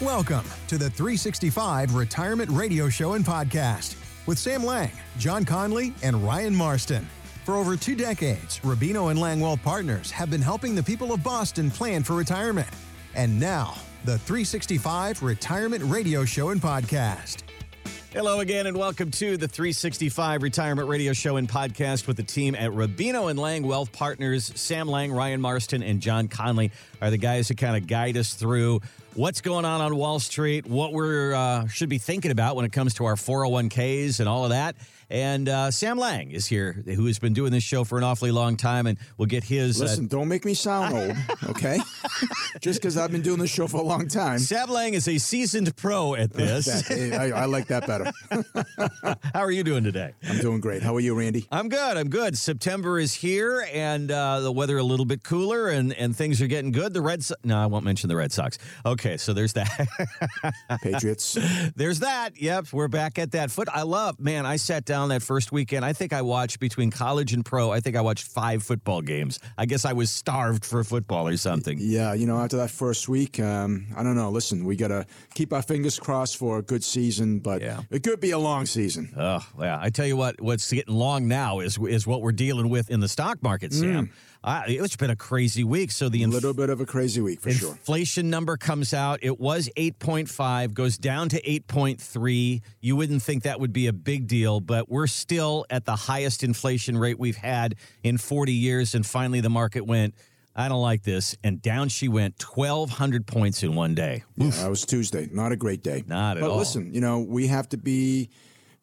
Welcome to the 365 Retirement Radio Show and Podcast with Sam Lang, John Conley, and Ryan Marston. For over two decades, Rubino and Lang Wealth Partners have been helping the people of Boston plan for retirement. And now, the 365 Retirement Radio Show and Podcast. Hello again, and welcome to the 365 Retirement Radio Show and Podcast with the team at Rubino and Lang Wealth Partners. Sam Lang, Ryan Marston, and John Conley are the guys who kind of guide us through what's going on on Wall Street, what we uh, should be thinking about when it comes to our 401ks and all of that. And uh, Sam Lang is here, who has been doing this show for an awfully long time, and we'll get his. uh, Listen, uh, don't make me sound old, okay? Just because I've been doing this show for a long time. Sam Lang is a seasoned pro at this. I, I, like that better. How are you doing today? I'm doing great. How are you, Randy? I'm good. I'm good. September is here, and uh, the weather a little bit cooler, and, and things are getting good. The Red Sox. No, I won't mention the Red Sox. Okay, so there's that. Patriots. There's that. Yep, we're back at that foot. I love, man. I sat down that first weekend. I think I watched between college and pro. I think I watched five football games. I guess I was starved for football or something. Yeah, you know, after that first week, um, I don't know. Listen, we got to keep our fingers crossed for a good season, but yeah. it could be a long season. Oh, yeah. I tell you what, what's getting long now is is what we're dealing with in the stock market, Sam. Mm. Uh, it's been a crazy week. So the inf- little bit of a crazy week for inflation sure. Inflation number comes out. It was 8.5, goes down to 8.3. You wouldn't think that would be a big deal, but we're still at the highest inflation rate we've had in 40 years. And finally, the market went. I don't like this. And down she went 1,200 points in one day. Yeah, that was Tuesday. Not a great day. Not at but all. But listen, you know, we have to be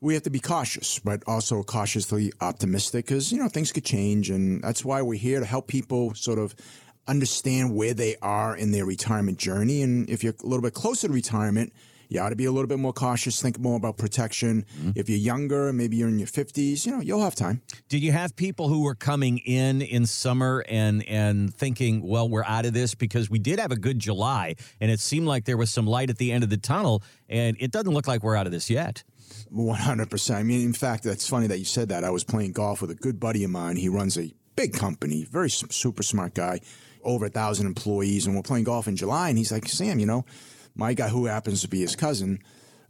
we have to be cautious, but also cautiously optimistic because, you know, things could change. And that's why we're here to help people sort of understand where they are in their retirement journey. And if you're a little bit closer to retirement, you ought to be a little bit more cautious, think more about protection. Mm-hmm. If you're younger, maybe you're in your 50s, you know, you'll have time. Did you have people who were coming in in summer and and thinking, well, we're out of this because we did have a good July and it seemed like there was some light at the end of the tunnel and it doesn't look like we're out of this yet. 100%. I mean, in fact, that's funny that you said that. I was playing golf with a good buddy of mine. He runs a big company, very super smart guy, over a thousand employees. And we're playing golf in July. And he's like, Sam, you know, my guy who happens to be his cousin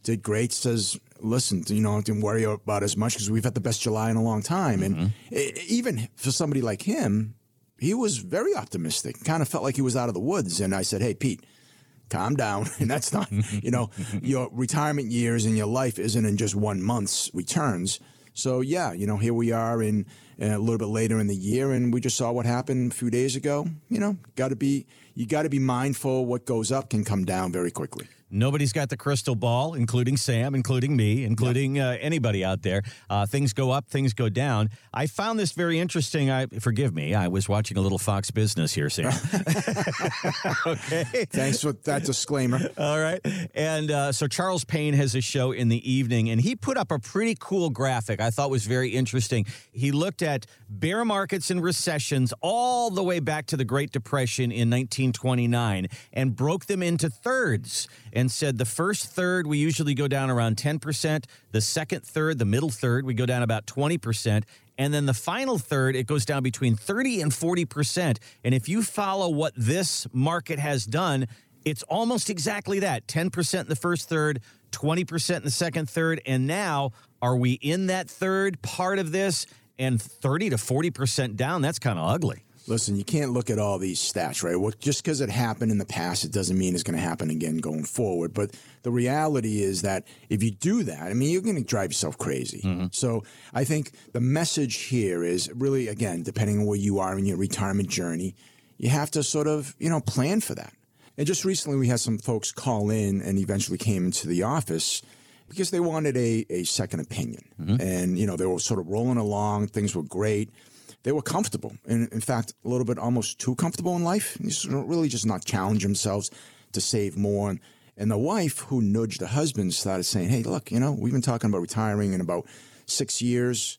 did great. Says, listen, you know, didn't worry about as much because we've had the best July in a long time. Mm-hmm. And it, even for somebody like him, he was very optimistic, kind of felt like he was out of the woods. And I said, hey, Pete, calm down. And that's not, you know, your retirement years and your life isn't in just one month's returns. So yeah, you know, here we are in uh, a little bit later in the year, and we just saw what happened a few days ago. You know, got to be you got to be mindful. What goes up can come down very quickly. Nobody's got the crystal ball, including Sam, including me, including uh, anybody out there. Uh, things go up, things go down. I found this very interesting. I forgive me. I was watching a little Fox Business here, Sam. okay. Thanks for that disclaimer. All right. And uh, so Charles Payne has a show in the evening, and he put up a pretty cool graphic. I thought was very interesting. He looked at bear markets and recessions all the way back to the Great Depression in 1929 and broke them into thirds and said the first third we usually go down around 10%, the second third, the middle third, we go down about 20%, and then the final third it goes down between 30 and 40%. And if you follow what this market has done, it's almost exactly that 10% in the first third, 20% in the second third. And now, are we in that third part of this and 30 to 40% down? That's kind of ugly. Listen, you can't look at all these stats, right? Well, just because it happened in the past, it doesn't mean it's going to happen again going forward. But the reality is that if you do that, I mean, you're going to drive yourself crazy. Mm-hmm. So I think the message here is really, again, depending on where you are in your retirement journey, you have to sort of, you know, plan for that. And just recently, we had some folks call in and eventually came into the office because they wanted a, a second opinion. Mm-hmm. And, you know, they were sort of rolling along, things were great they were comfortable. And in fact, a little bit almost too comfortable in life. Really just not challenge themselves to save more. And, and the wife who nudged the husband started saying, Hey, look, you know, we've been talking about retiring in about six years.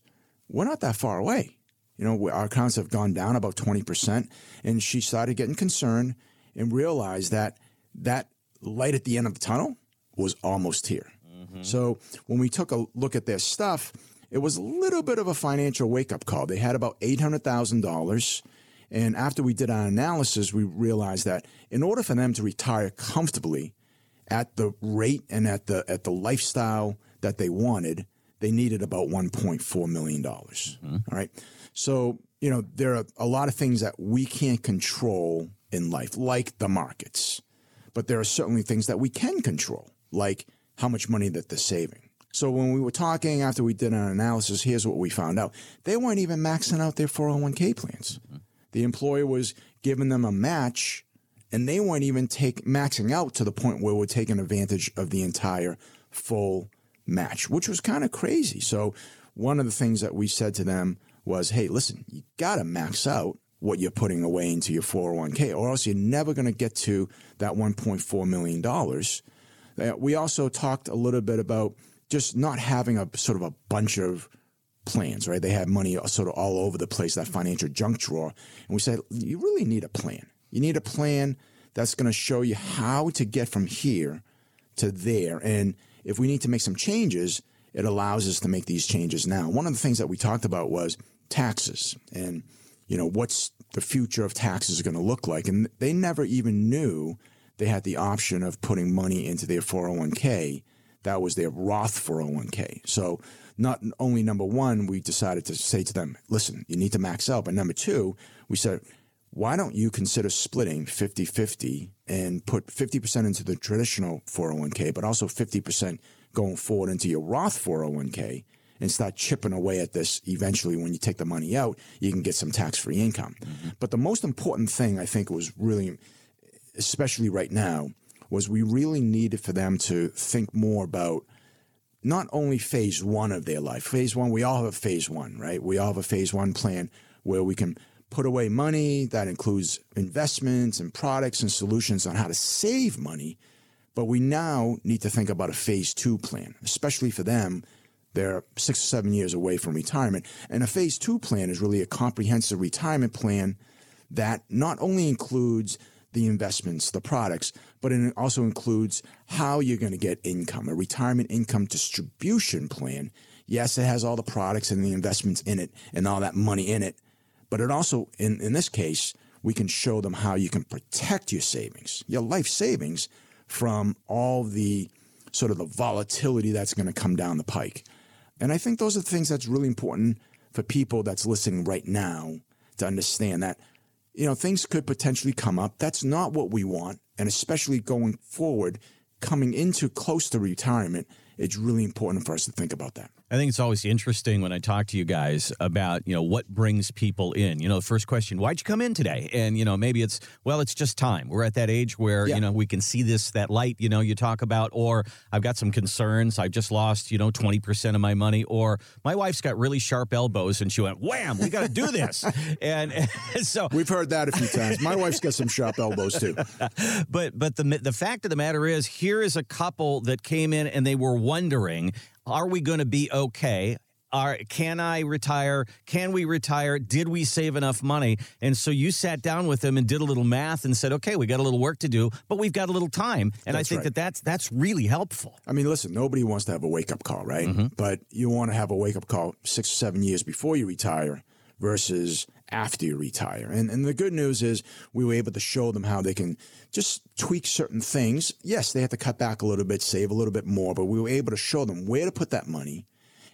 We're not that far away. You know, our accounts have gone down about 20%. And she started getting concerned and realized that that light at the end of the tunnel was almost here. Mm-hmm. So when we took a look at their stuff, it was a little bit of a financial wake up call. They had about $800,000. And after we did our analysis, we realized that in order for them to retire comfortably at the rate and at the at the lifestyle that they wanted, they needed about 1.4 million dollars. Mm-hmm. All right, so you know there are a lot of things that we can't control in life, like the markets, but there are certainly things that we can control, like how much money that they're saving. So when we were talking after we did an analysis, here's what we found out: they weren't even maxing out their 401k plans. The employer was giving them a match and they weren't even take maxing out to the point where we're taking advantage of the entire full match, which was kind of crazy. So one of the things that we said to them was, "Hey, listen, you got to max out what you're putting away into your 401k, or else you're never going to get to that 1.4 million dollars." Uh, we also talked a little bit about just not having a sort of a bunch of plans, right? They have money sort of all over the place, that financial junk drawer. And we said, you really need a plan. You need a plan that's going to show you how to get from here to there. And if we need to make some changes, it allows us to make these changes now. One of the things that we talked about was taxes and, you know, what's the future of taxes going to look like. And they never even knew they had the option of putting money into their 401k. That was their Roth 401k. So, not only number one, we decided to say to them, listen, you need to max out. But number two, we said, why don't you consider splitting 50 50 and put 50% into the traditional 401k, but also 50% going forward into your Roth 401k and start chipping away at this? Eventually, when you take the money out, you can get some tax free income. Mm-hmm. But the most important thing I think was really, especially right now, was we really needed for them to think more about not only phase one of their life. Phase one, we all have a phase one, right? We all have a phase one plan where we can put away money. That includes investments and products and solutions on how to save money. But we now need to think about a phase two plan, especially for them. They're six or seven years away from retirement. And a phase two plan is really a comprehensive retirement plan that not only includes the investments, the products, but it also includes how you're going to get income, a retirement income distribution plan. Yes, it has all the products and the investments in it and all that money in it, but it also, in, in this case, we can show them how you can protect your savings, your life savings, from all the sort of the volatility that's going to come down the pike. And I think those are the things that's really important for people that's listening right now to understand that, you know, things could potentially come up. That's not what we want. And especially going forward, coming into close to retirement, it's really important for us to think about that. I think it's always interesting when I talk to you guys about, you know, what brings people in. You know, the first question, why'd you come in today? And, you know, maybe it's, well, it's just time. We're at that age where, yeah. you know, we can see this, that light, you know, you talk about, or I've got some concerns. I've just lost, you know, 20% of my money, or my wife's got really sharp elbows and she went, wham, we got to do this. and, and, so we've heard that a few times. My wife's got some sharp elbows too. but, but the, the fact of the matter is, here is a couple that came in and they were wondering, are we going to be okay? Are, can I retire? Can we retire? Did we save enough money? And so you sat down with them and did a little math and said, okay, we got a little work to do, but we've got a little time. And that's I think right. that that's, that's really helpful. I mean, listen, nobody wants to have a wake up call, right? Mm-hmm. But you want to have a wake up call six or seven years before you retire versus after you retire. And, and the good news is we were able to show them how they can just tweak certain things. Yes, they have to cut back a little bit, save a little bit more, but we were able to show them where to put that money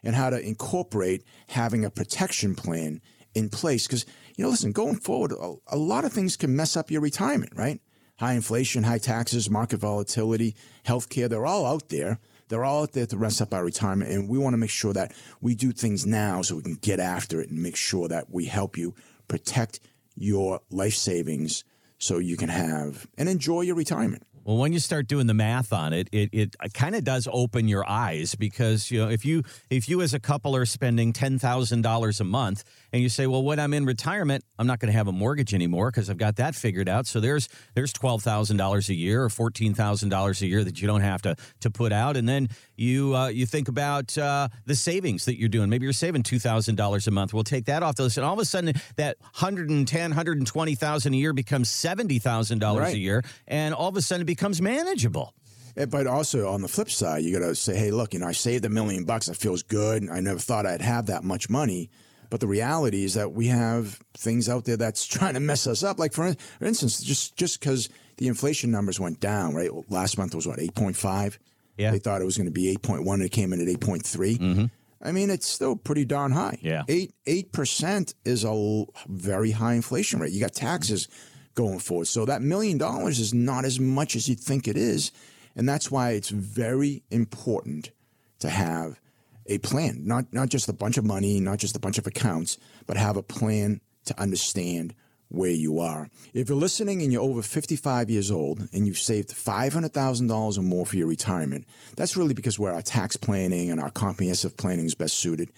and how to incorporate having a protection plan in place. Because, you know, listen, going forward, a, a lot of things can mess up your retirement, right? High inflation, high taxes, market volatility, healthcare, they're all out there. They're all out there to rest up our retirement, and we want to make sure that we do things now so we can get after it and make sure that we help you protect your life savings so you can have and enjoy your retirement. Well, when you start doing the math on it, it, it kind of does open your eyes because you know if you if you as a couple are spending ten thousand dollars a month and you say, well, when I'm in retirement, I'm not going to have a mortgage anymore because I've got that figured out. So there's there's twelve thousand dollars a year or fourteen thousand dollars a year that you don't have to to put out, and then you uh, you think about uh, the savings that you're doing. Maybe you're saving two thousand dollars a month. We'll take that off the list, and all of a sudden that 110, 120,000 a year becomes seventy thousand dollars a year, and all of a sudden it becomes manageable. But also on the flip side, you got to say, hey, look, you know, I saved a million bucks. It feels good. I never thought I'd have that much money. But the reality is that we have things out there that's trying to mess us up. Like for, for instance, just just because the inflation numbers went down, right? Last month was what, 8.5? Yeah. They thought it was going to be 8.1 and it came in at 8.3. Mm-hmm. I mean, it's still pretty darn high. Yeah. 8 8% is a very high inflation rate. You got taxes going forward. So that million dollars is not as much as you think it is. And that's why it's very important to have a plan, not not just a bunch of money, not just a bunch of accounts, but have a plan to understand where you are. If you're listening and you're over 55 years old and you've saved $500,000 or more for your retirement, that's really because where our tax planning and our comprehensive planning is best suited.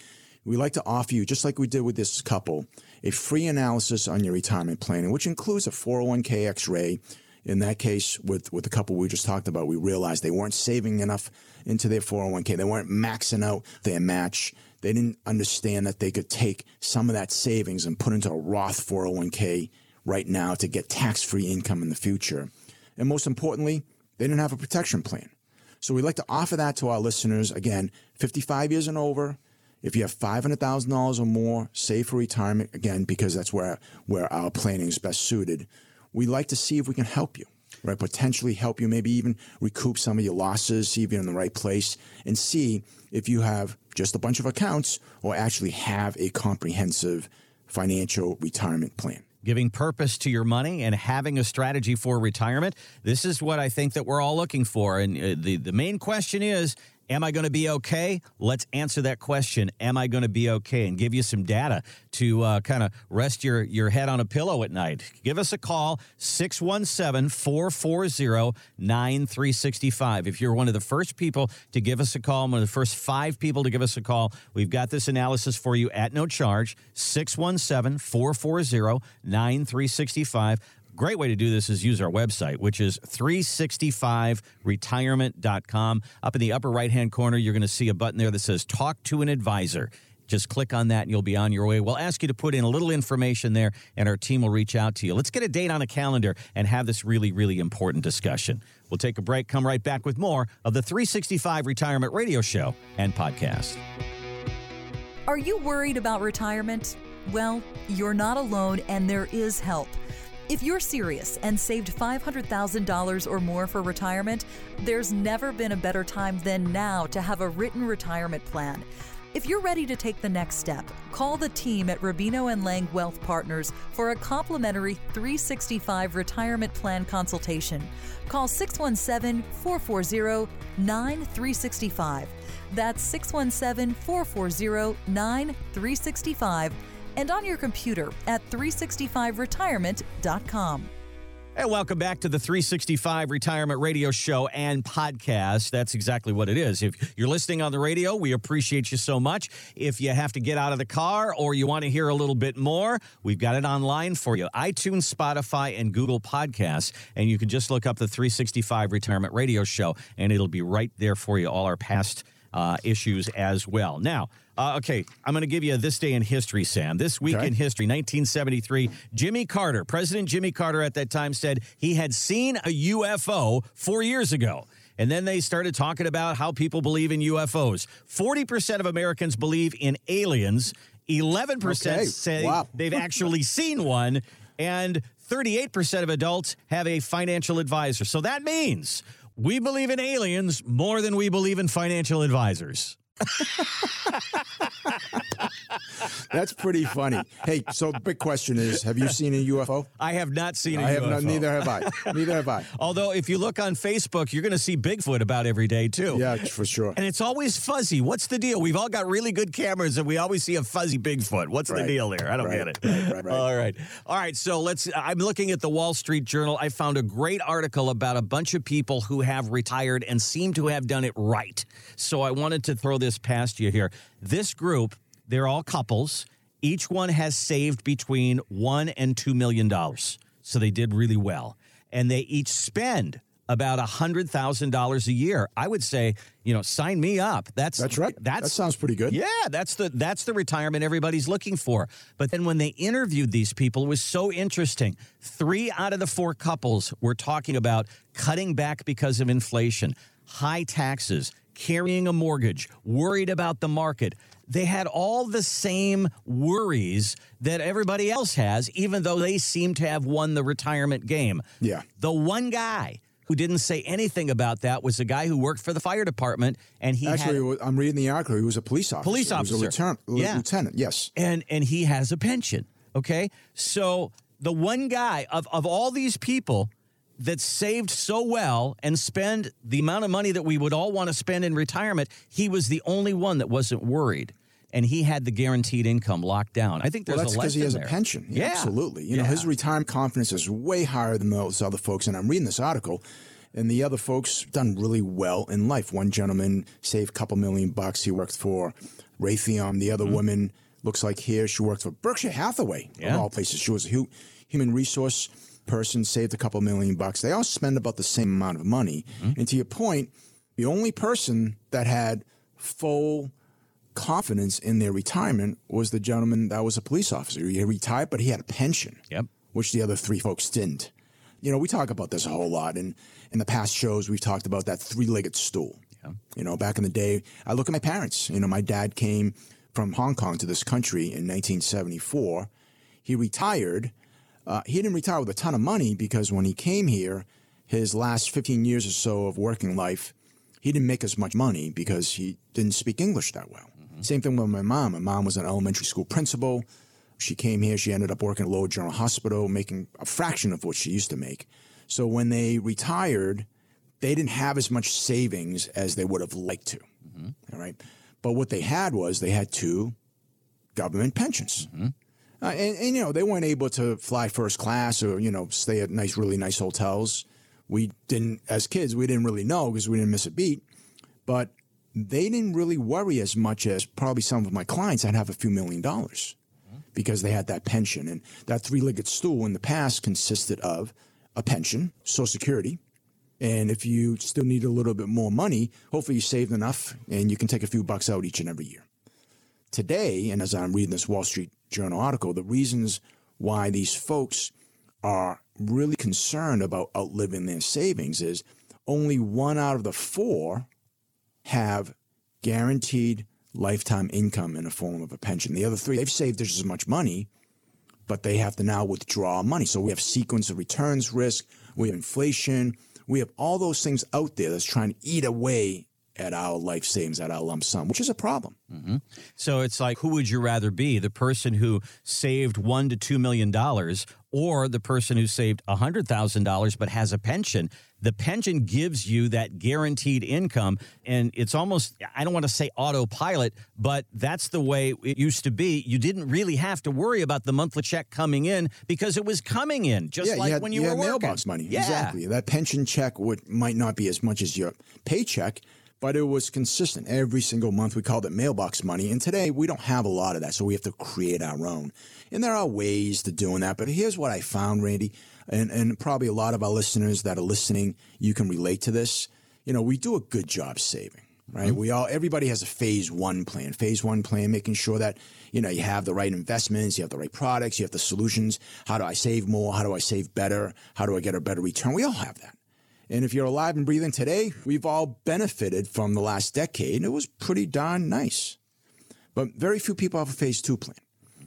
We like to offer you, just like we did with this couple, a free analysis on your retirement planning, which includes a 401k x-ray. In that case, with, with the couple we just talked about, we realized they weren't saving enough into their 401k. They weren't maxing out their match. They didn't understand that they could take some of that savings and put into a Roth 401k right now to get tax free income in the future. And most importantly, they didn't have a protection plan. So we'd like to offer that to our listeners. Again, 55 years and over. If you have $500,000 or more, save for retirement, again, because that's where, where our planning is best suited, We'd like to see if we can help you, right? Potentially help you, maybe even recoup some of your losses, see if you're in the right place, and see if you have just a bunch of accounts or actually have a comprehensive financial retirement plan giving purpose to your money and having a strategy for retirement. This is what I think that we're all looking for. And uh, the, the main question is Am I going to be okay? Let's answer that question. Am I going to be okay? And give you some data to uh, kind of rest your, your head on a pillow at night. Give us a call, 617 440 9365. If you're one of the first people to give us a call, one of the first five people to give us a call, we've got this analysis for you at no charge, 617 440 9365. Great way to do this is use our website, which is 365retirement.com. Up in the upper right hand corner, you're going to see a button there that says Talk to an Advisor. Just click on that and you'll be on your way. We'll ask you to put in a little information there and our team will reach out to you. Let's get a date on a calendar and have this really, really important discussion. We'll take a break, come right back with more of the 365 Retirement Radio Show and podcast. Are you worried about retirement? Well, you're not alone and there is help. If you're serious and saved $500,000 or more for retirement, there's never been a better time than now to have a written retirement plan. If you're ready to take the next step, call the team at Rubino and Lang Wealth Partners for a complimentary 365 retirement plan consultation. Call 617 440 9365. That's 617 440 9365 and on your computer at 365retirement.com. Hey, welcome back to the 365 Retirement Radio Show and podcast. That's exactly what it is. If you're listening on the radio, we appreciate you so much. If you have to get out of the car or you want to hear a little bit more, we've got it online for you iTunes, Spotify, and Google Podcasts. And you can just look up the 365 Retirement Radio Show, and it'll be right there for you, all our past uh, issues as well. Now, uh, okay, I'm going to give you this day in history, Sam. This week Okay. in history, 1973, Jimmy Carter, President Jimmy Carter at that time said he had seen a UFO four years ago. And then they started talking about how people believe in UFOs. 40% of Americans believe in aliens, 11% Okay, say wow. they've actually seen one, and 38% of adults have a financial advisor. So that means we believe in aliens more than we believe in financial advisors. That's pretty funny. Hey, so the big question is: Have you seen a UFO? I have not seen a I have UFO. not. Neither have I. Neither have I. Although, if you look on Facebook, you're going to see Bigfoot about every day, too. Yeah, for sure. And it's always fuzzy. What's the deal? We've all got really good cameras and we always see a fuzzy Bigfoot. What's the deal there? I don't Right. get it. Right, right, right. All right. All right. So let's, I'm looking at the Wall Street Journal. I found a great article about a bunch of people who have retired and seem to have done it right. So I wanted to throw this past year here. This group, they're all couples. Each one has saved between one and two million dollars. So they did really well. And they each spend about a hundred thousand dollars a year. I would say, you know, sign me up. That's That's right. That's that sounds pretty good. yeah, that's the that's the retirement everybody's looking for. But then when they interviewed these people, it was so interesting. Three out of the four couples were talking about cutting back because of inflation, high taxes, carrying a mortgage, worried about the market. They had all the same worries that everybody else has, even though they seem to have won the retirement game. Yeah. The one guy who didn't say anything about that was a guy who worked for the fire department, and he Actually, had, I'm reading the article. He was a police officer. Police He was a officer. lieutenant. Yeah. lieutenant. Yes. and and he has a pension. Okay, so the one guy of of all these people that saved so well and spend the amount of money that we would all want to spend in retirement, he was the only one that wasn't worried. And he had the guaranteed income locked down. I think there's Well, that's a because he has lesson a pension. Yeah, Absolutely. You know, his retirement confidence is way higher than those other folks. And I'm reading this article, and the other folks done really well in life. One gentleman saved a couple million bucks. He worked for Raytheon. The Mm-hmm. other woman looks like here she worked for Berkshire Hathaway, Yeah. of all places. She was a human resource person, saved a couple million bucks. They all spend about the same amount of money. Mm-hmm. And to your point, the only person that had full confidence in their retirement was the gentleman that was a police officer. He retired, but he had a pension, Yep. which the other three folks didn't. You know, we talk about this a whole lot, and in the past shows, we've talked about that three-legged stool. Yeah. You know, back in the day, I look at my parents. You know, my dad came from Hong Kong to this country in 1974. He retired. Uh, he didn't retire with a ton of money because when he came here, his last 15 years or so of working life, he didn't make as much money because he didn't speak English that well. Mm-hmm. Same thing with my mom. My mom was an elementary school principal. She came here. She ended up working at Lowell General Hospital, making a fraction of what she used to make. So when they retired, they didn't have as much savings as they would have liked to. Mm-hmm. All right. But what they had was they had two government pensions. Mm-hmm. Uh, and, and, you know, they weren't able to fly first class or, you know, stay at nice, really nice hotels. We didn't, as kids, we didn't really know because we didn't miss a beat. But they didn't really worry as much as probably some of my clients that have a few million dollars because they had that pension. And that three legged stool in the past consisted of a pension, Social Security. And if you still need a little bit more money, hopefully you saved enough and you can take a few bucks out each and every year. Today, and as I'm reading this Wall Street Journal article, the reasons why these folks are really concerned about outliving their savings is only one out of the four have guaranteed lifetime income in the form of a pension. The other three, they've saved just as much money, but they have to now withdraw money. So we have sequence of returns risk, we have inflation, we have all those things out there that's trying to eat away at our life savings, at our lump sum, which is a problem. Mm-hmm. So it's like, who would you rather be? The person who saved one to two million dollars, or the person who saved a hundred thousand dollars but has a pension? The pension gives you that guaranteed income, and it's almost, I don't want to say autopilot, but that's the way it used to be. You didn't really have to worry about the monthly check coming in because it was coming in, just yeah, like you had, when you, you were had working. mailbox money. Yeah. Exactly. That pension check would might not be as much as your paycheck, but it was consistent every single month. We called it mailbox money, and today we don't have a lot of that, so we have to create our own. And there are ways to doing that. But here's what I found, Randy, and and probably a lot of our listeners that are listening, you can relate to this. You know, we do a good job saving. Right. Mm-hmm. We all, everybody has a phase one plan. Phase one plan, making sure that, you know, you have the right investments, you have the right products, you have the solutions. How do I save more? How do I save better? How do I get a better return? We all have that. And if you're alive and breathing today, we've all benefited from the last decade. And it was pretty darn nice. But very few people have a phase two plan.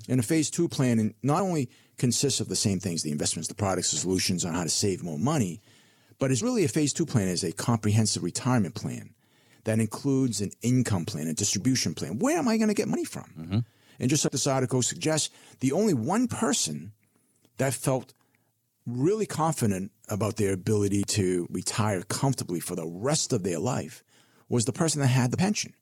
And a phase two plan not only consists of the same things, the investments, the products, the solutions on how to save more money, but it's really a phase two plan is a comprehensive retirement plan that includes an income plan, a distribution plan. Where am I going to get money from? Mm-hmm. And just like this article suggests, the only one person that felt really confident about their ability to retire comfortably for the rest of their life was the person that had the pension.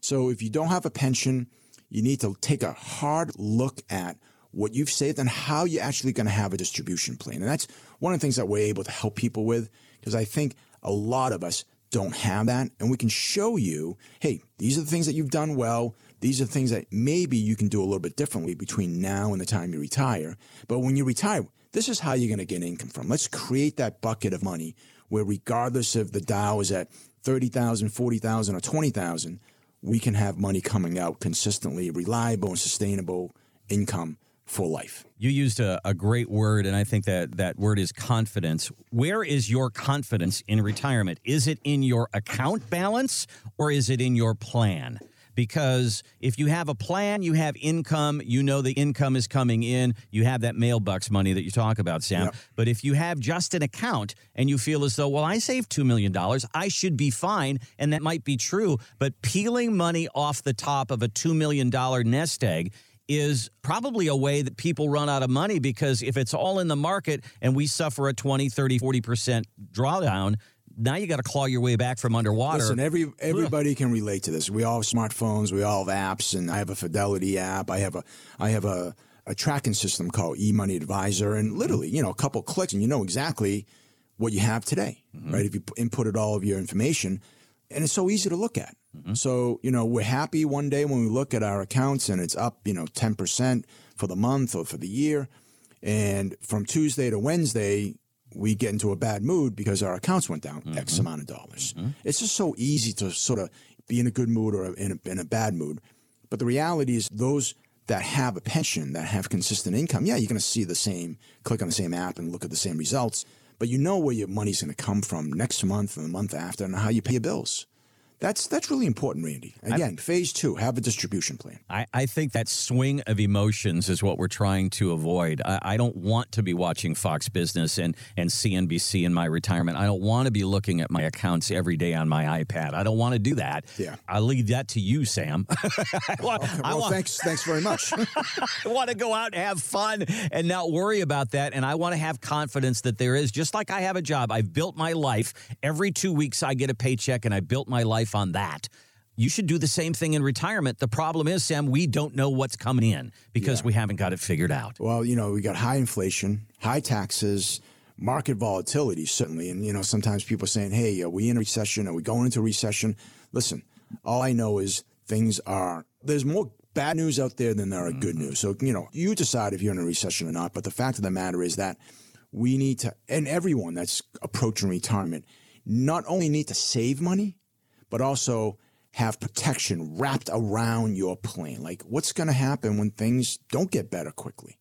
So if you don't have a pension, you need to take a hard look at what you've saved and how you're actually going to have a distribution plan. And that's one of the things that we're able to help people with because I think a lot of us don't have that. And we can show you, hey, these are the things that you've done well. These are the things that maybe you can do a little bit differently between now and the time you retire. But when you retire, this is how you're going to get income from. Let's create that bucket of money where regardless of the Dow is at 30,000, 40,000 or 20,000, we can have money coming out consistently, reliable and sustainable income for life. You used a, a, great word, and I think that that word is confidence. Where is your confidence in retirement? Is it in your account balance or is it in your plan? Because if you have a plan, you have income, you know the income is coming in, you have that mailbox money that you talk about, Sam. Yep. But if you have just an account and you feel as though, well, I saved $2 million, I should be fine, and that might be true, but peeling money off the top of a $2 million nest egg is probably a way that people run out of money because if it's all in the market and we suffer a 20, 30, 40% drawdown, now you got to claw your way back from underwater. Listen, every everybody can relate to this. We all have smartphones, we all have apps, and I have a Fidelity app. I have a I have a, a tracking system called eMoney Advisor, and literally, you know, a couple clicks, and you know exactly what you have today, mm-hmm. right? If you inputted all of your information, and it's so easy to look at. Mm-hmm. So, you know, we're happy one day when we look at our accounts and it's up, you know, 10% for the month or for the year. And from Tuesday to Wednesday, we get into a bad mood because our accounts went down mm-hmm. X amount of dollars. Mm-hmm. It's just so easy to sort of be in a good mood or in a, in a bad mood. But the reality is, those that have a pension, that have consistent income, yeah, you're going to see the same, click on the same app and look at the same results. But you know where your money's going to come from next month and the month after and how you pay your bills. That's that's really important, Randy. Again, I, phase two, have a distribution plan. I, I think that swing of emotions is what we're trying to avoid. I, I, don't want to be watching Fox Business and, and CNBC in my retirement. I don't want to be looking at my accounts every day on my iPad. I don't want to do that. Yeah. I'll leave that to you, Sam. want, okay, well, want, thanks, thanks very much. I want to go out and have fun and not worry about that. And I want to have confidence that there is, just like I have a job, I've built my life. Every two weeks I get a paycheck and I built my life life on that. You should do the same thing in retirement. The problem is, Sam, we don't know what's coming in because yeah. we haven't got it figured out. Well, you know, we got high inflation, high taxes, market volatility, certainly. And, you know, sometimes people are saying, hey, are we in a recession? Are we going into a recession? Listen, all I know is things are, there's more bad news out there than there are good mm-hmm. news. So, you know, you decide if you're in a recession or not. But the fact of the matter is that we need to, and everyone that's approaching retirement, not only need to save money, but also have protection wrapped around your plan. Like, what's going to happen when things don't get better quickly,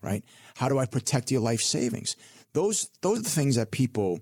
right? How do I protect your life savings? Those those are the things that people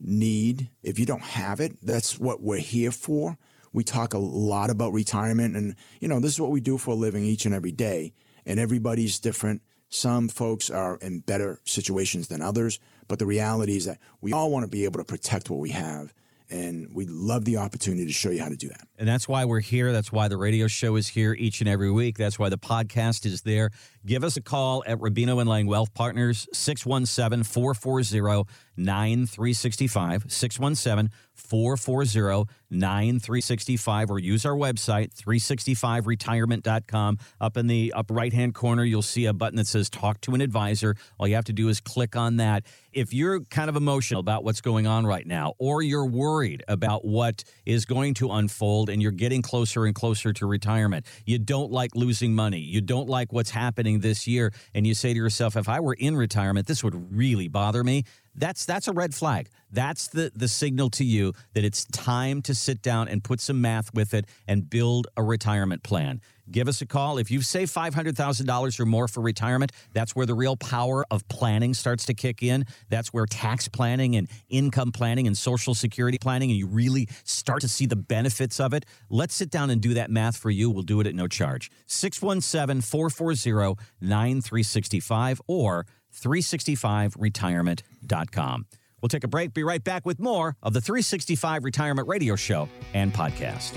need. If you don't have it, that's what we're here for. We talk a lot about retirement, and you know, this is what we do for a living each and every day. And everybody's different. Some folks are in better situations than others, but the reality is that we all want to be able to protect what we have and we love the opportunity to show you how to do that. And that's why we're here. That's why the radio show is here each and every week. That's why the podcast is there. Give us a call at Rubino and Lang Wealth Partners, 617 440 9365. 617 440 9365 or use our website 365retirement.com up in the up right hand corner you'll see a button that says talk to an advisor all you have to do is click on that if you're kind of emotional about what's going on right now or you're worried about what is going to unfold and you're getting closer and closer to retirement you don't like losing money you don't like what's happening this year and you say to yourself if I were in retirement this would really bother me that's that's a red flag. That's the the signal to you that it's time to sit down and put some math with it and build a retirement plan. Give us a call. If you've saved $500,000 or more for retirement, that's where the real power of planning starts to kick in. That's where tax planning and income planning and social security planning, and you really start to see the benefits of it. Let's sit down and do that math for you. We'll do it at no charge. 617 440 9365 or 365retirement.com. We'll take a break, be right back with more of the 365 Retirement Radio Show and podcast.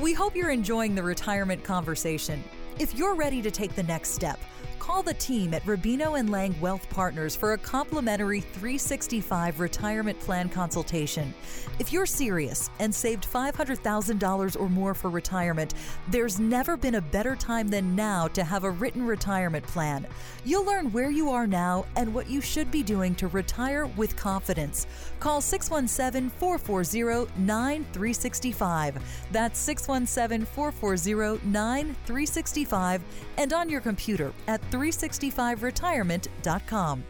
We hope you're enjoying the retirement conversation. If you're ready to take the next step, Call the team at Rubino and Lang Wealth Partners for a complimentary 365 retirement plan consultation. If you're serious and saved $500,000 or more for retirement, there's never been a better time than now to have a written retirement plan. You'll learn where you are now and what you should be doing to retire with confidence. Call 617 440 9365. That's 617 440 9365 and on your computer at 365retirement.com.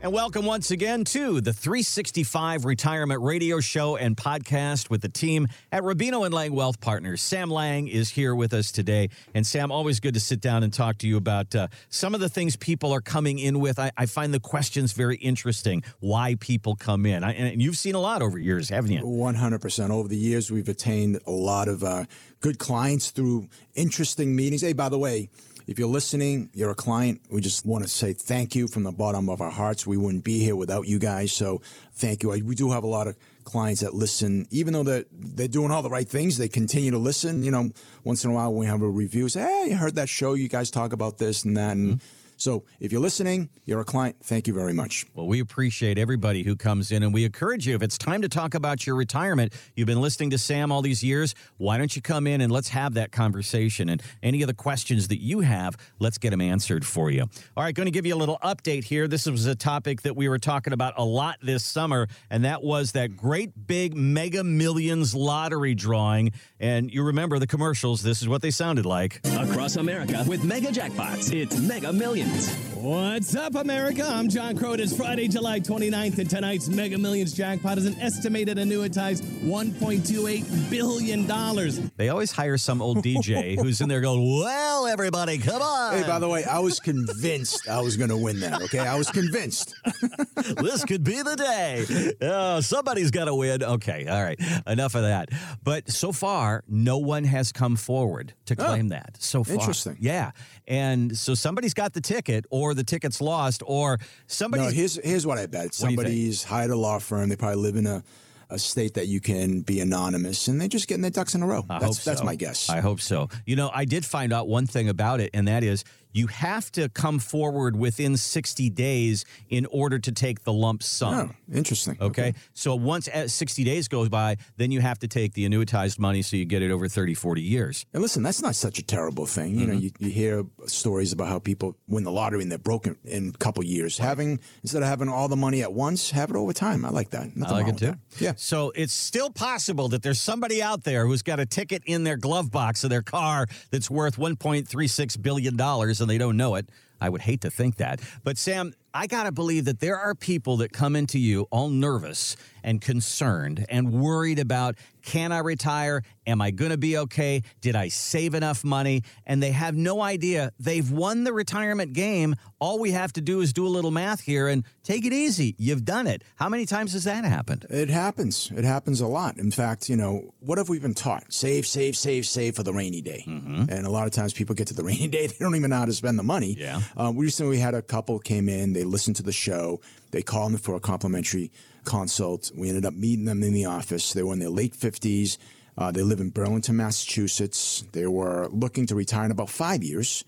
And welcome once again to the 365 Retirement Radio Show and Podcast with the team at Rubino and Lang Wealth Partners. Sam Lang is here with us today. And Sam, always good to sit down and talk to you about uh, some of the things people are coming in with. I, I, find the questions very interesting, why people come in. I, and you've seen a lot over years, haven't you? 100%. Over the years, we've attained a lot of uh, good clients through interesting meetings. Hey, by the way, if you're listening, you're a client, we just want to say thank you from the bottom of our hearts. We wouldn't be here without you guys. So thank you. We do have a lot of clients that listen, even though they're, they're doing all the right things, they continue to listen. You know, once in a while when we have a review, say, hey, I heard that show. You guys talk about this and that. And, mm-hmm so if you're listening, you're a client. Thank you very much. Well, we appreciate everybody who comes in, and we encourage you if it's time to talk about your retirement, you've been listening to Sam all these years, why don't you come in and let's have that conversation? And any of the questions that you have, let's get them answered for you. All right, going to give you a little update here. This was a topic that we were talking about a lot this summer, and that was that great big mega millions lottery drawing. And you remember the commercials, this is what they sounded like. Across America with mega jackpots, it's Mega Millions. Millions. What's up, America? I'm John Crota. It's Friday, July 29th, and tonight's Mega Millions jackpot is an estimated annuitized $1.28 billion. They always hire some old DJ who's in there going, Well, everybody, come on. Hey, by the way, I was convinced I was going to win that, okay? I was convinced. this could be the day. Oh, somebody's got to win. Okay, all right. Enough of that. But so far, no one has come forward to claim oh, that. So far. Interesting. Yeah. And so somebody's got the ticket, or the ticket's lost, or somebody. No, here's here's what I bet. Somebody's hired a law firm. They probably live in a a state that you can be anonymous and they're just getting their ducks in a row. I that's, so. that's my guess. I hope so. You know, I did find out one thing about it, and that is you have to come forward within 60 days in order to take the lump sum. Oh, interesting. Okay? okay. So once 60 days goes by, then you have to take the annuitized money so you get it over 30, 40 years. And listen, that's not such a terrible thing. You mm-hmm. know, you, you, hear stories about how people win the lottery and they're broken in a couple years. Right. Having, instead of having all the money at once, have it over time. I like that. Nothing I like it too. That. Yeah. So it's still possible that there's somebody out there who's got a ticket in their glove box of their car that's worth $1.36 billion and they don't know it. I would hate to think that. But Sam, I got to believe that there are people that come into you all nervous and concerned and worried about can I retire? Am I going to be okay? Did I save enough money? And they have no idea. They've won the retirement game. All we have to do is do a little math here and take it easy. You've done it. How many times has that happened? It happens. It happens a lot. In fact, you know, what have we been taught? Save, save, save, save for the rainy day. Mm-hmm. And a lot of times people get to the rainy day, they don't even know how to spend the money. Yeah. Um, recently we had a couple came in, they listened to the show, they called me for a complimentary consult. We ended up meeting them in the office. They were in their late 50s. Uh, they live in Burlington, Massachusetts. They were looking to retire in about five years.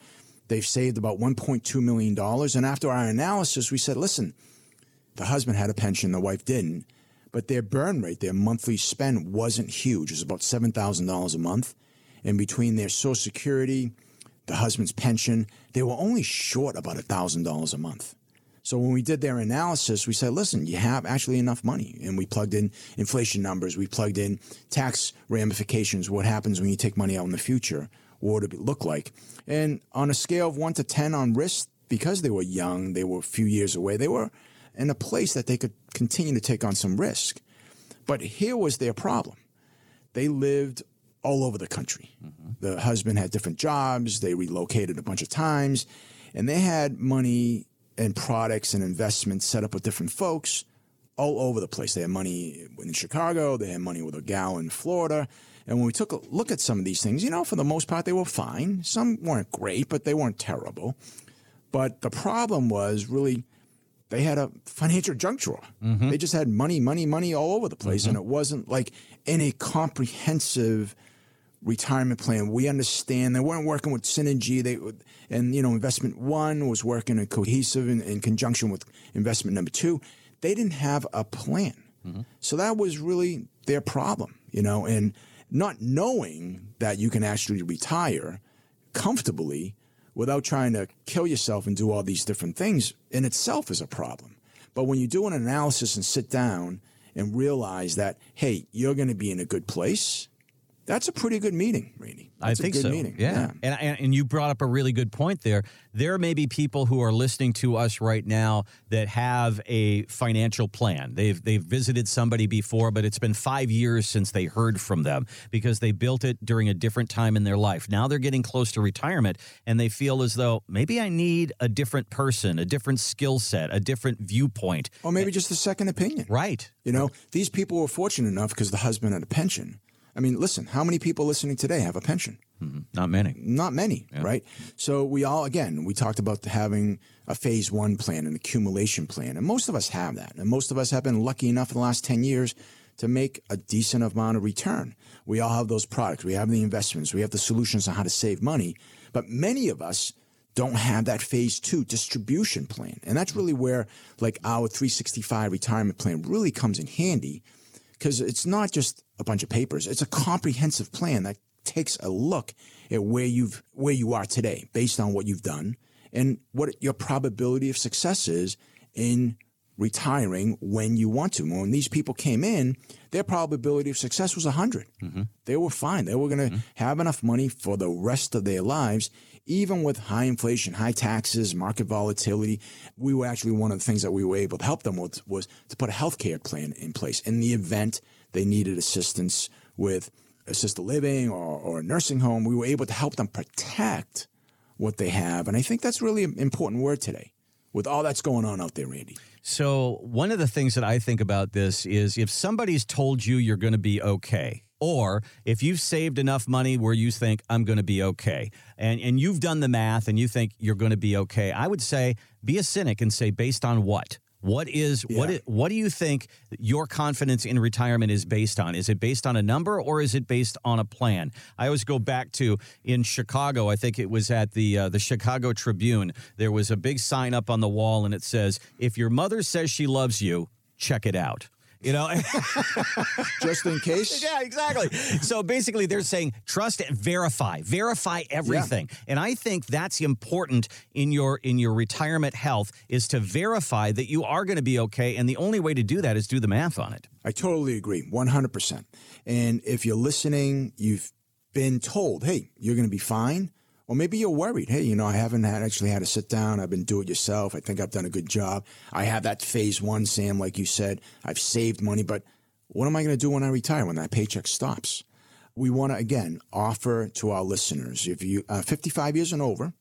They've saved about $1.2 million. And after our analysis, we said, listen, the husband had a pension, the wife didn't, but their burn rate, their monthly spend wasn't huge. It was about $7,000 a month. And between their Social Security, the husband's pension, they were only short about $1,000 a month. So when we did their analysis, we said, listen, you have actually enough money. And we plugged in inflation numbers, we plugged in tax ramifications, what happens when you take money out in the future, what would it look like? And on a scale of one to 10 on risk, because they were young, they were a few years away, they were in a place that they could continue to take on some risk. But here was their problem they lived all over the country. Mm-hmm. The husband had different jobs, they relocated a bunch of times, and they had money and products and investments set up with different folks all over the place. They had money in Chicago, they had money with a gal in Florida. And when we took a look at some of these things, you know, for the most part, they were fine. Some weren't great, but they weren't terrible. But the problem was really they had a financial junk drawer. Mm-hmm. They just had money, money, money all over the place. Mm-hmm. And it wasn't like in a comprehensive retirement plan. We understand they weren't working with synergy. They and you know investment one was working in cohesive in, in conjunction with investment number two. They didn't have a plan, mm-hmm. so that was really their problem. You know, and not knowing that you can actually retire comfortably without trying to kill yourself and do all these different things in itself is a problem. But when you do an analysis and sit down and realize that, hey, you're going to be in a good place That's a pretty good meeting, Randy. I That's think a good so. meeting. Yeah. And, and and you brought up a really good point there. There may be people who are listening to us right now that have a financial plan. They've they've visited somebody before, but it's been five years since they heard from them because they built it during a different time in their life. Now they're getting close to retirement and they feel as though maybe I need a different person, a different skill set, a different viewpoint. Or maybe just a second opinion. Right. You know, these people were fortunate enough because the husband had a pension. I mean, listen, how many people listening today have a pension? Mm-hmm. Not many. Not many, right? So we all, again, we talked about having a phase one plan, an accumulation plan, and most of us have that. And most of us have been lucky enough in the last 10 years to make a decent amount of return. We all have those products, we have the investments, we have the solutions on how to save money. But many of us don't have that phase two distribution plan. And that's really where, like, our 365 retirement plan really comes in handy because it's not just a bunch of papers. It's a comprehensive plan that takes a look at where you've where you are today based on what you've done and what your probability of success is in retiring when you want to. When these people came in, their probability of success was 100. Mm-hmm. They were fine. They were going to mm-hmm. have enough money for the rest of their lives, even with high inflation, high taxes, market volatility. We were actually one of the things that we were able to help them with was to put a health care plan in place in the event they needed assistance with assisted living or, or a nursing home. We were able to help them protect what they have. And I think that's really an important word today with all that's going on out there, Randy. So, one of the things that I think about this is if somebody's told you you're going to be okay, or if you've saved enough money where you think I'm going to be okay, and, and you've done the math and you think you're going to be okay, I would say be a cynic and say, based on what? What is what Yeah. is, what do you think your confidence in retirement is based on? Is it based on a number or is it based on a plan? I always go back to in Chicago. I think it was at the uh, the Chicago Tribune. There was a big sign up on the wall, and it says, "If your mother says she loves you, check it out." You know. Just in case. Yeah, exactly. So basically, they're saying trust, and verify, verify everything, and I think that's important in your in your retirement health is to verify that you are going to be okay, and the only way to do that is do the math on it. I totally agree, 100%. And if you're listening, you've been told, hey, you're going to be fine. Or maybe you're worried. Hey, you know, I haven't had, actually had to sit down. I've been do it yourself. I think I've done a good job. I have that phase one, Sam, like you said. I've saved money, but what am I going to do when I retire, when that paycheck stops? We want to, again, offer to our listeners if you uh, 55 years and over,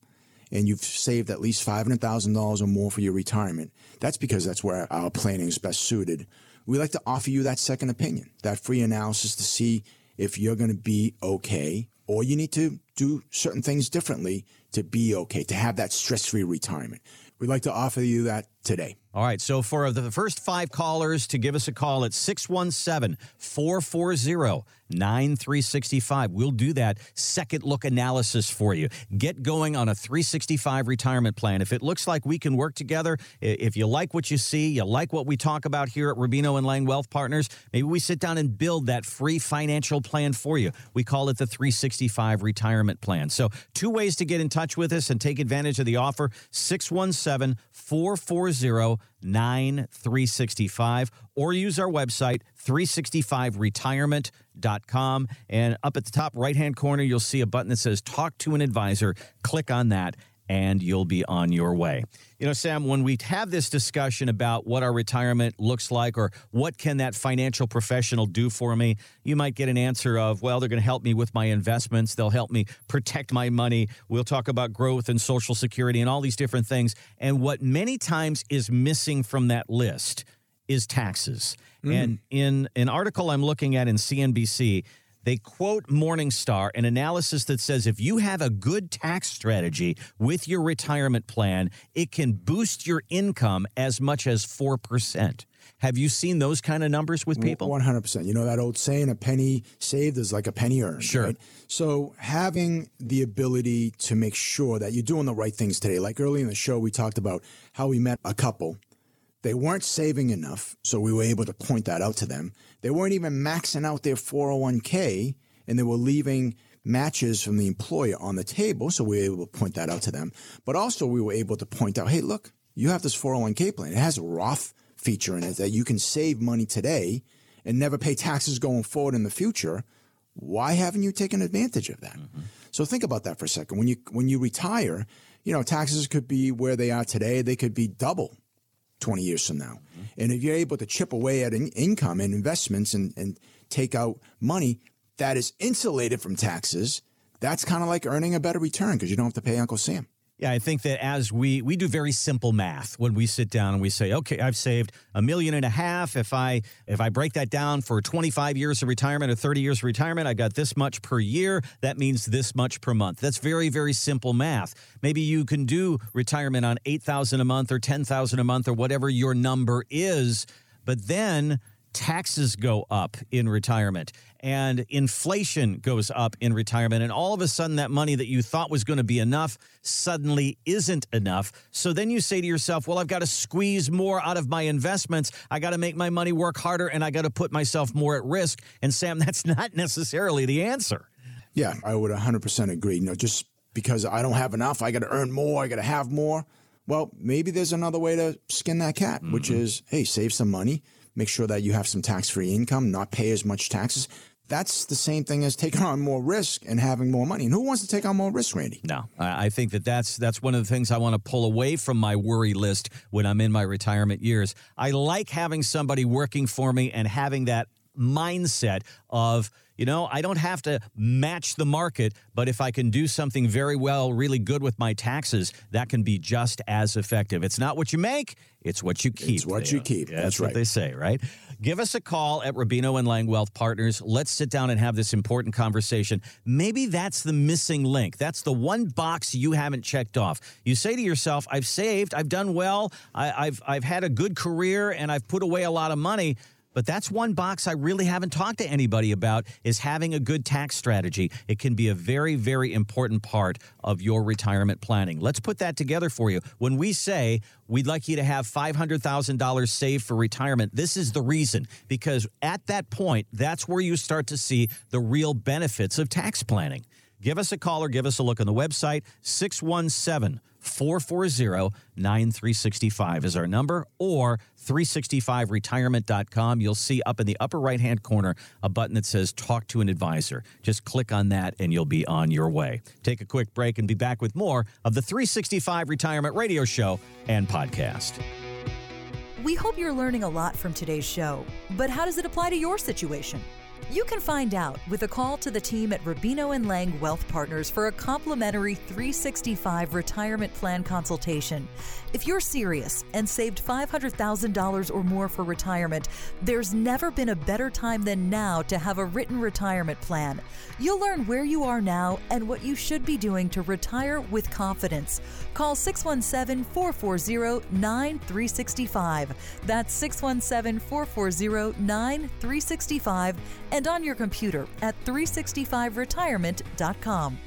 and you've saved at least $500,000 or more for your retirement, that's because that's where our planning is best suited. We like to offer you that second opinion, that free analysis to see if you're going to be okay or you need to do certain things differently to be okay, to have that stress free retirement. We'd like to offer you that today. All right. So for the first five callers to give us a call at 617 440 9365, we'll do that second look analysis for you. Get going on a 365 retirement plan. If it looks like we can work together, if you like what you see, you like what we talk about here at Rubino and Lang Wealth Partners, maybe we sit down and build that free financial plan for you. We call it the 365 retirement plan. So, two ways to get in touch with us and take advantage of the offer 617 440 9365 or use our website 365retirement.com and up at the top right hand corner you'll see a button that says talk to an advisor. Click on that and you'll be on your way. You know, Sam, when we have this discussion about what our retirement looks like or what can that financial professional do for me, you might get an answer of, well, they're going to help me with my investments, they'll help me protect my money. We'll talk about growth and social security and all these different things. And what many times is missing from that list is taxes. Mm. And in an article I'm looking at in CNBC, they quote Morningstar, an analysis that says if you have a good tax strategy with your retirement plan, it can boost your income as much as 4%. Have you seen those kind of numbers with people? One hundred percent. You know that old saying, "A penny saved is like a penny earned." Sure. Right? So having the ability to make sure that you're doing the right things today, like early in the show, we talked about how we met a couple. They weren't saving enough, so we were able to point that out to them. They weren't even maxing out their 401k, and they were leaving matches from the employer on the table, so we were able to point that out to them. But also, we were able to point out, hey, look, you have this 401k plan. It has a Roth feature in it that you can save money today and never pay taxes going forward in the future. Why haven't you taken advantage of that? Mm-hmm. So think about that for a second. When you when you retire, you know, taxes could be where they are today, they could be double 20 years from now. And if you're able to chip away at in- income and investments and, and take out money that is insulated from taxes, that's kind of like earning a better return because you don't have to pay Uncle Sam. Yeah, I think that as we we do very simple math when we sit down and we say, okay, I've saved a million and a half. If I if I break that down for 25 years of retirement or 30 years of retirement, I got this much per year. That means this much per month. That's very very simple math. Maybe you can do retirement on 8,000 a month or 10,000 a month or whatever your number is, but then taxes go up in retirement and inflation goes up in retirement and all of a sudden that money that you thought was going to be enough suddenly isn't enough. So then you say to yourself well i've got to squeeze more out of my investments. I got to make my money work harder and i got to put myself more at risk. And sam that's not necessarily the answer. Yeah, I would 100% agree. You know, just because I don't have enough, I got to earn more, I got to have more. Well, maybe there's another way to skin that cat, which is hey, save some money, make sure that you have some tax free income, not pay as much taxes. That's the same thing as taking on more risk and having more money. And who wants to take on more risk, Randy? No, I think that that's that's one of the things I want to pull away from my worry list when I'm in my retirement years. I like having somebody working for me and having that mindset of you know I don't have to match the market, but if I can do something very well, really good with my taxes, that can be just as effective. It's not what you make; it's what you keep. It's what you keep. Yeah, That's what they say, right? Give us a call at Rubino and Lang Wealth Partners. Let's sit down and have this important conversation. Maybe that's the missing link. That's the one box you haven't checked off. You say to yourself, "I've saved, I've done well, I, I've I've had a good career, and I've put away a lot of money." But that's one box I really haven't talked to anybody about is having a good tax strategy. It can be a very, very important part of your retirement planning. Let's put that together for you. When we say we'd like you to have $500,000 saved for retirement, this is the reason. Because at that point, that's where you start to see the real benefits of tax planning. Give us a call or give us a look on the website. 617 440 9365 is our number, or 365retirement.com. You'll see up in the upper right hand corner a button that says Talk to an Advisor. Just click on that and you'll be on your way. Take a quick break and be back with more of the 365 Retirement Radio Show and podcast. We hope you're learning a lot from today's show, but how does it apply to your situation? You can find out with a call to the team at Rubino and Lang Wealth Partners for a complimentary 365 retirement plan consultation. If you're serious and saved $500,000 or more for retirement, there's never been a better time than now to have a written retirement plan. You'll learn where you are now and what you should be doing to retire with confidence. Call 617 440 9365. That's 617 440 9365 and on your computer at 365retirement.com.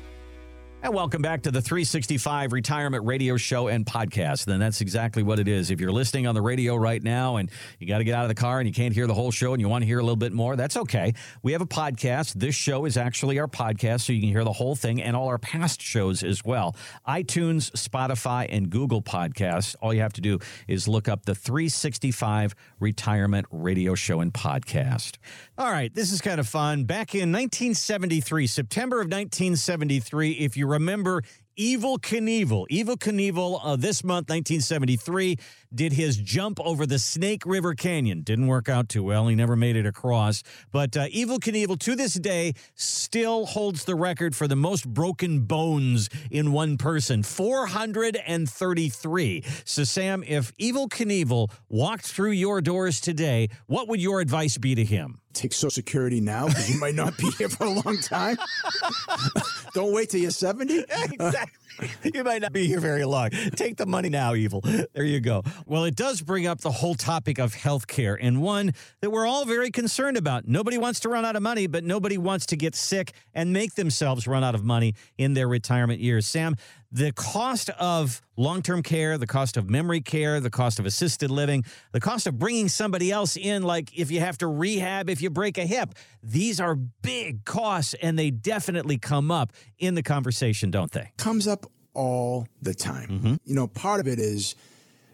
And welcome back to the 365 Retirement Radio Show and Podcast. And that's exactly what it is. If you're listening on the radio right now and you got to get out of the car and you can't hear the whole show and you want to hear a little bit more, that's okay. We have a podcast. This show is actually our podcast, so you can hear the whole thing and all our past shows as well. iTunes, Spotify, and Google Podcasts. All you have to do is look up the 365 Retirement Radio Show and Podcast. All right, this is kind of fun. Back in 1973, September of 1973, if you remember Evel Knievel, Evel Knievel uh, this month, 1973, did his jump over the Snake River Canyon. Didn't work out too well. He never made it across. But uh, Evel Knievel, to this day, still holds the record for the most broken bones in one person 433. So, Sam, if Evel Knievel walked through your doors today, what would your advice be to him? Take Social Security now because you might not be here for a long time. Don't wait till you're 70. exactly. You might not be here very long. Take the money now, evil. There you go. Well, it does bring up the whole topic of healthcare and one that we're all very concerned about. Nobody wants to run out of money, but nobody wants to get sick and make themselves run out of money in their retirement years. Sam, the cost of long term care, the cost of memory care, the cost of assisted living, the cost of bringing somebody else in, like if you have to rehab, if you break a hip, these are big costs and they definitely come up in the conversation, don't they? Comes up all the time. Mm-hmm. You know, part of it is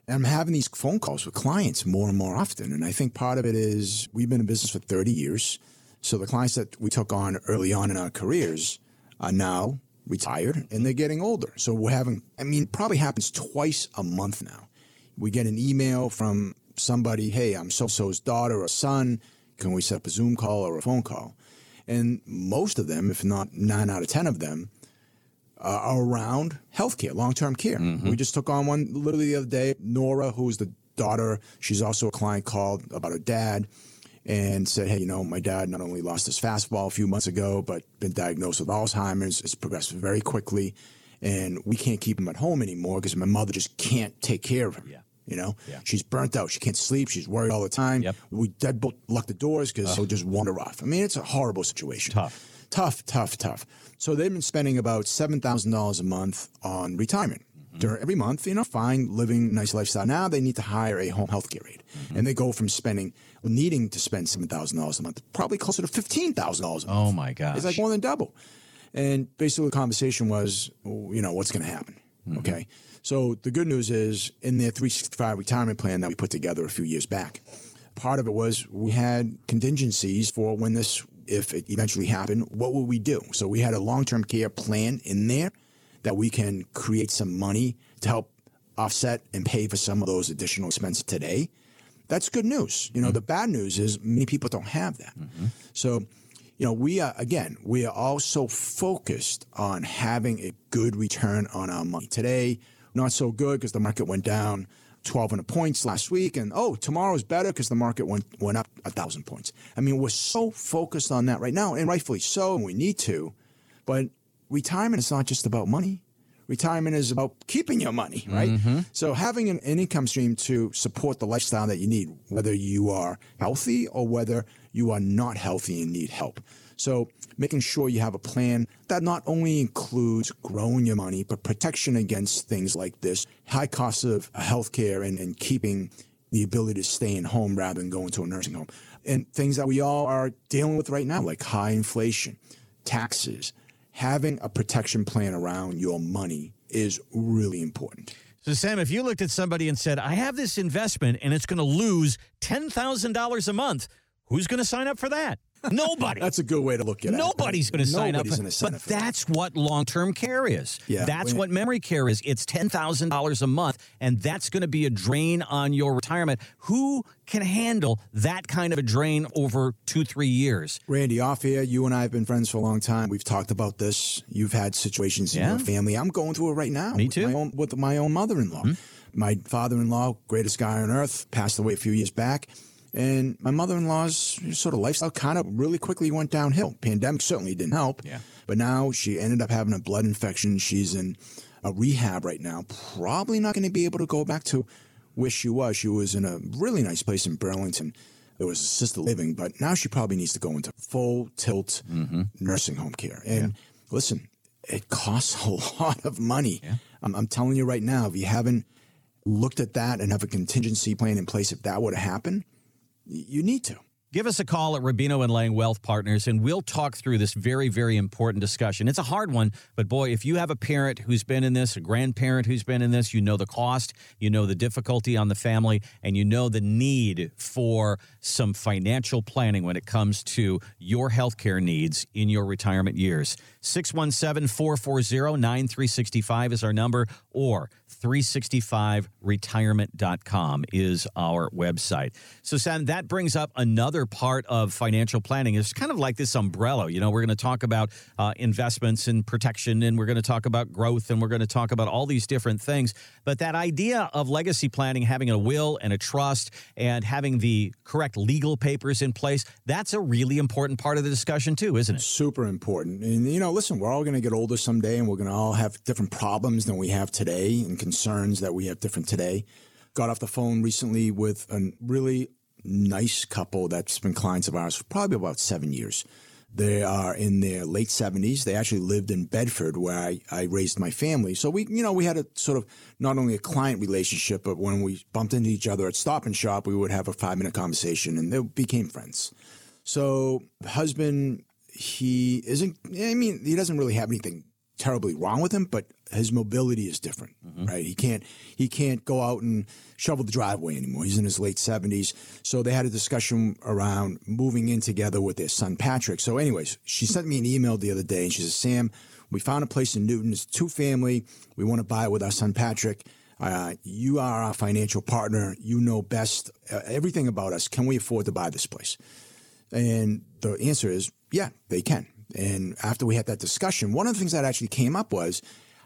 I'm having these phone calls with clients more and more often. And I think part of it is we've been in business for 30 years. So the clients that we took on early on in our careers are now retired and they're getting older. So we're having, I mean, probably happens twice a month now. We get an email from somebody, hey, I'm so so's daughter or son. Can we set up a Zoom call or a phone call? And most of them, if not nine out of 10 of them, uh, around healthcare, long term care. We just took on one literally the other day. Nora, who's the daughter, she's also a client, called about her dad and said, Hey, you know, my dad not only lost his fastball a few months ago, but been diagnosed with Alzheimer's. It's progressed very quickly. And we can't keep him at home anymore because my mother just can't take care of him. Yeah. You know, Yeah. she's burnt out. She can't sleep. She's worried all the time. Yep. We deadbolt lock the doors because he'll just wander off. I mean, it's a horrible situation. Tough. Tough, tough, tough. So they've been spending about seven thousand dollars a month on retirement. Mm-hmm. During every month, you know, fine, living nice lifestyle. Now they need to hire a home health care aide, mm-hmm. and they go from spending, needing to spend seven thousand dollars a month, probably closer to fifteen thousand dollars a month. Oh my gosh. It's like more than double. And basically, the conversation was, you know, what's going to happen? Mm-hmm. Okay. So the good news is in their 365 retirement plan that we put together a few years back, part of it was we had contingencies for when this, if it eventually happened, what would we do? So we had a long term care plan in there that we can create some money to help offset and pay for some of those additional expenses today. That's good news. You know, mm-hmm. the bad news is many people don't have that. Mm-hmm. So, you know, we are, again, we are also focused on having a good return on our money. Today, not so good because the market went down 1,200 points last week. And oh, tomorrow's better because the market went, went up a 1,000 points. I mean, we're so focused on that right now, and rightfully so, and we need to. But retirement is not just about money. Retirement is about keeping your money, right? Mm-hmm. So having an, an income stream to support the lifestyle that you need, whether you are healthy or whether you are not healthy and need help. So making sure you have a plan that not only includes growing your money, but protection against things like this, high costs of healthcare and, and keeping the ability to stay in home rather than going to a nursing home. And things that we all are dealing with right now, like high inflation, taxes, having a protection plan around your money is really important. So, Sam, if you looked at somebody and said, I have this investment and it's going to lose $10,000 a month, who's going to sign up for that? Nobody. That's a good way to look at it. Nobody's going to sign up. Nobody's gonna sign but up that. that's what long-term care is. Yeah. That's what memory care is. It's ten thousand dollars a month, and that's going to be a drain on your retirement. Who can handle that kind of a drain over two, three years? Randy, off here, you and I have been friends for a long time. We've talked about this. You've had situations in Yeah. your family. I'm going through it right now. Me too. Hmm? My own, with my own mother-in-law. My father-in-law, greatest guy on earth, passed away a few years back. And my mother-in-law's sort of lifestyle kind of really quickly went downhill. Pandemic certainly didn't help. Yeah. But now she ended up having a blood infection. She's in a rehab right now. Probably not going to be able to go back to where she was. She was in a really nice place in Burlington. There was assisted living, but now she probably needs to go into full tilt mm-hmm. nursing home care. And listen, it costs a lot of money. I'm, I'm telling you right now, if you haven't looked at that and have a contingency plan in place, if that were to happen, you need to. Give us a call at Rubino and Lang Wealth Partners, and we'll talk through this very, very important discussion. It's a hard one, but boy, if you have a parent who's been in this, a grandparent who's been in this, you know the cost, you know the difficulty on the family, and you know the need for some financial planning when it comes to your healthcare needs in your retirement years. 617 440 9365 is our number, or 365retirement.com is our website. So, Sam, that brings up another part of financial planning. It's kind of like this umbrella. You know, we're going to talk about uh, investments and protection, and we're going to talk about growth, and we're going to talk about all these different things. But that idea of legacy planning, having a will and a trust, and having the correct legal papers in place, that's a really important part of the discussion, too, isn't it? Super important. And, you know, listen, we're all going to get older someday and we're going to all have different problems than we have today and concerns that we have different today. Got off the phone recently with a really nice couple that's been clients of ours for probably about seven years. They are in their late 70s. They actually lived in Bedford where I, I raised my family. So we, you know, we had a sort of not only a client relationship, but when we bumped into each other at Stop and Shop, we would have a five minute conversation and they became friends. So husband, he isn't. I mean, he doesn't really have anything terribly wrong with him, but his mobility is different, right? He can't he can't go out and shovel the driveway anymore. He's in his late seventies, so they had a discussion around moving in together with their son Patrick. So, anyways, she sent me an email the other day, and she says, "Sam, we found a place in Newton. It's two family. We want to buy it with our son Patrick." Uh, you are our financial partner. You know best uh, everything about us. Can we afford to buy this place? And the answer is, yeah, they can. And after we had that discussion, one of the things that actually came up was,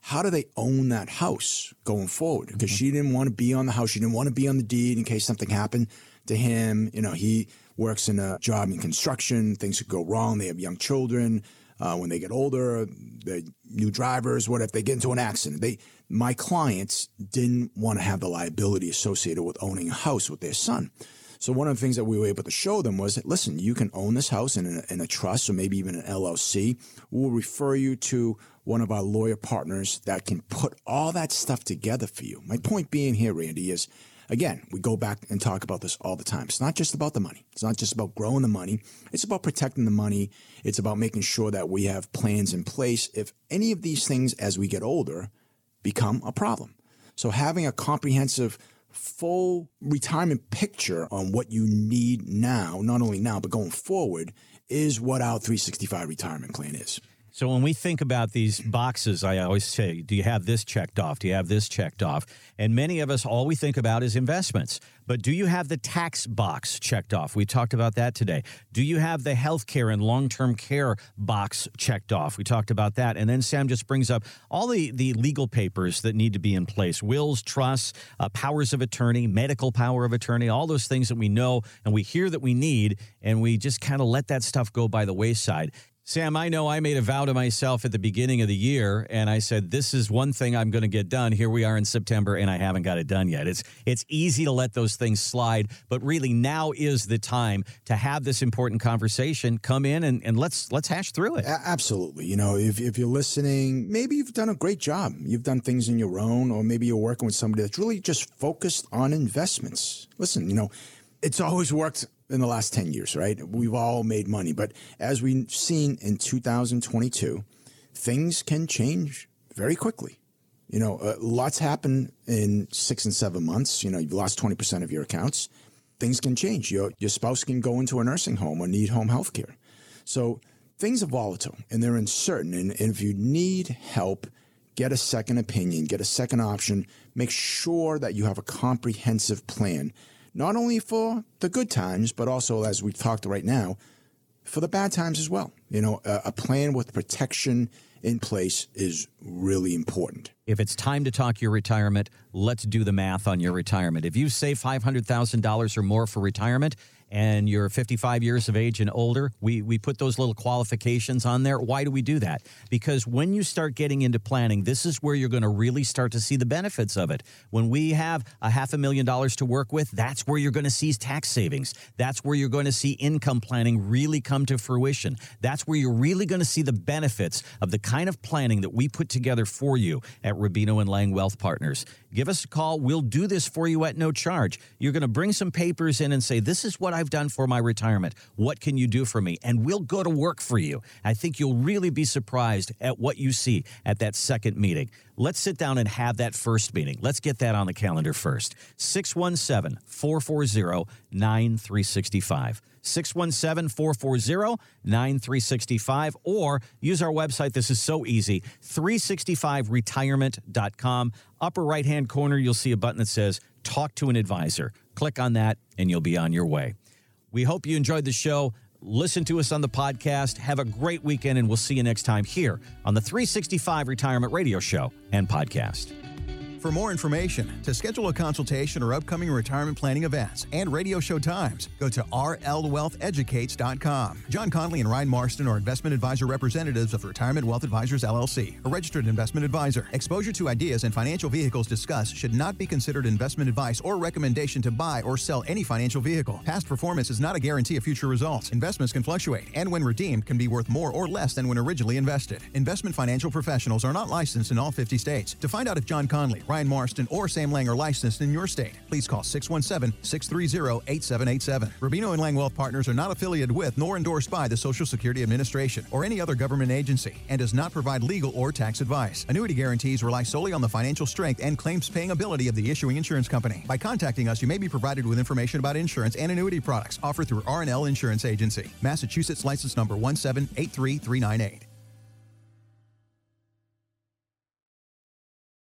how do they own that house going forward? Because she didn't want to be on the house. She didn't want to be on the deed in case something happened to him. You know, he works in a job in construction. Things could go wrong. They have young children. Uh, when they get older, the new drivers. What if they get into an accident? They, my clients, didn't want to have the liability associated with owning a house with their son. So one of the things that we were able to show them was, listen, you can own this house in a, in a trust or maybe even an LLC. We'll refer you to one of our lawyer partners that can put all that stuff together for you. My point being here, Randy, is again, we go back and talk about this all the time. It's not just about the money. It's not just about growing the money. It's about protecting the money. It's about making sure that we have plans in place if any of these things as we get older become a problem. So having a comprehensive full retirement picture on what you need now, not only now, but going forward, is what our 365 retirement plan is. So when we think about these boxes, I always say, do you have this checked off? Do you have this checked off? And many of us, all we think about is investments. But do you have the tax box checked off? We talked about that today. Do you have the health care and long term care box checked off? We talked about that. And then Sam just brings up all the, the legal papers that need to be in place wills, trusts, uh, powers of attorney, medical power of attorney, all those things that we know and we hear that we need. And we just kind of let that stuff go by the wayside. Sam, I know I made a vow to myself at the beginning of the year, and I said, "This is one thing I'm going to get done." Here we are in September, and I haven't got it done yet. It's it's easy to let those things slide, but really now is the time to have this important conversation. Come in and, and let's let's hash through it. Absolutely. You know, if if you're listening, maybe you've done a great job. You've done things in your own, or maybe you're working with somebody that's really just focused on investments. Listen, you know, it's always worked in the last 10 years, right? We've all made money. But as we've seen in 2022, things can change very quickly. You know, uh, lots happen in six and seven months. You know, you've lost 20% of your accounts. Things can change. Your, your spouse can go into a nursing home or need home health care. So things are volatile and they're uncertain. And, and if you need help, get a second opinion, get a second option. Make sure that you have a comprehensive plan not only for the good times, but also, as we talked right now, for the bad times as well. You know, a, a, plan with protection in place is really important. If it's time to talk your retirement, let's do the math on your retirement. If you save $500,000 or more for retirement, and you're 55 years of age and older, we, we put those little qualifications on there. Why do we do that? Because when you start getting into planning, this is where you're going to really start to see the benefits of it. When we have a half a million dollars to work with, that's where you're going to see tax savings. That's where you're going to see income planning really come to fruition. That's where you're really going to see the benefits of the kind of planning that we put together for you at Rubino and Lang Wealth Partners. Give us a call. We'll do this for you at no charge. You're going to bring some papers in and say, This is what I've done for my retirement. What can you do for me? And we'll go to work for you. I think you'll really be surprised at what you see at that second meeting. Let's sit down and have that first meeting. Let's get that on the calendar first. 617 440 9365. 617 440 9365 or use our website. This is so easy 365retirement.com. Upper right hand corner, you'll see a button that says Talk to an Advisor. Click on that and you'll be on your way. We hope you enjoyed the show. Listen to us on the podcast. Have a great weekend, and we'll see you next time here on the 365 Retirement Radio Show and Podcast. For more information, to schedule a consultation or upcoming retirement planning events and radio show times, go to rlwealtheducates.com. John Conley and Ryan Marston are investment advisor representatives of Retirement Wealth Advisors LLC, a registered investment advisor. Exposure to ideas and financial vehicles discussed should not be considered investment advice or recommendation to buy or sell any financial vehicle. Past performance is not a guarantee of future results. Investments can fluctuate and when redeemed can be worth more or less than when originally invested. Investment financial professionals are not licensed in all 50 states. To find out if John Conley, Ryan Marston or Sam Lang are licensed in your state. Please call 617-630-8787. Rubino and Lang Wealth Partners are not affiliated with nor endorsed by the Social Security Administration or any other government agency and does not provide legal or tax advice. Annuity guarantees rely solely on the financial strength and claims paying ability of the issuing insurance company. By contacting us, you may be provided with information about insurance and annuity products offered through R&L Insurance Agency. Massachusetts license number 1783398.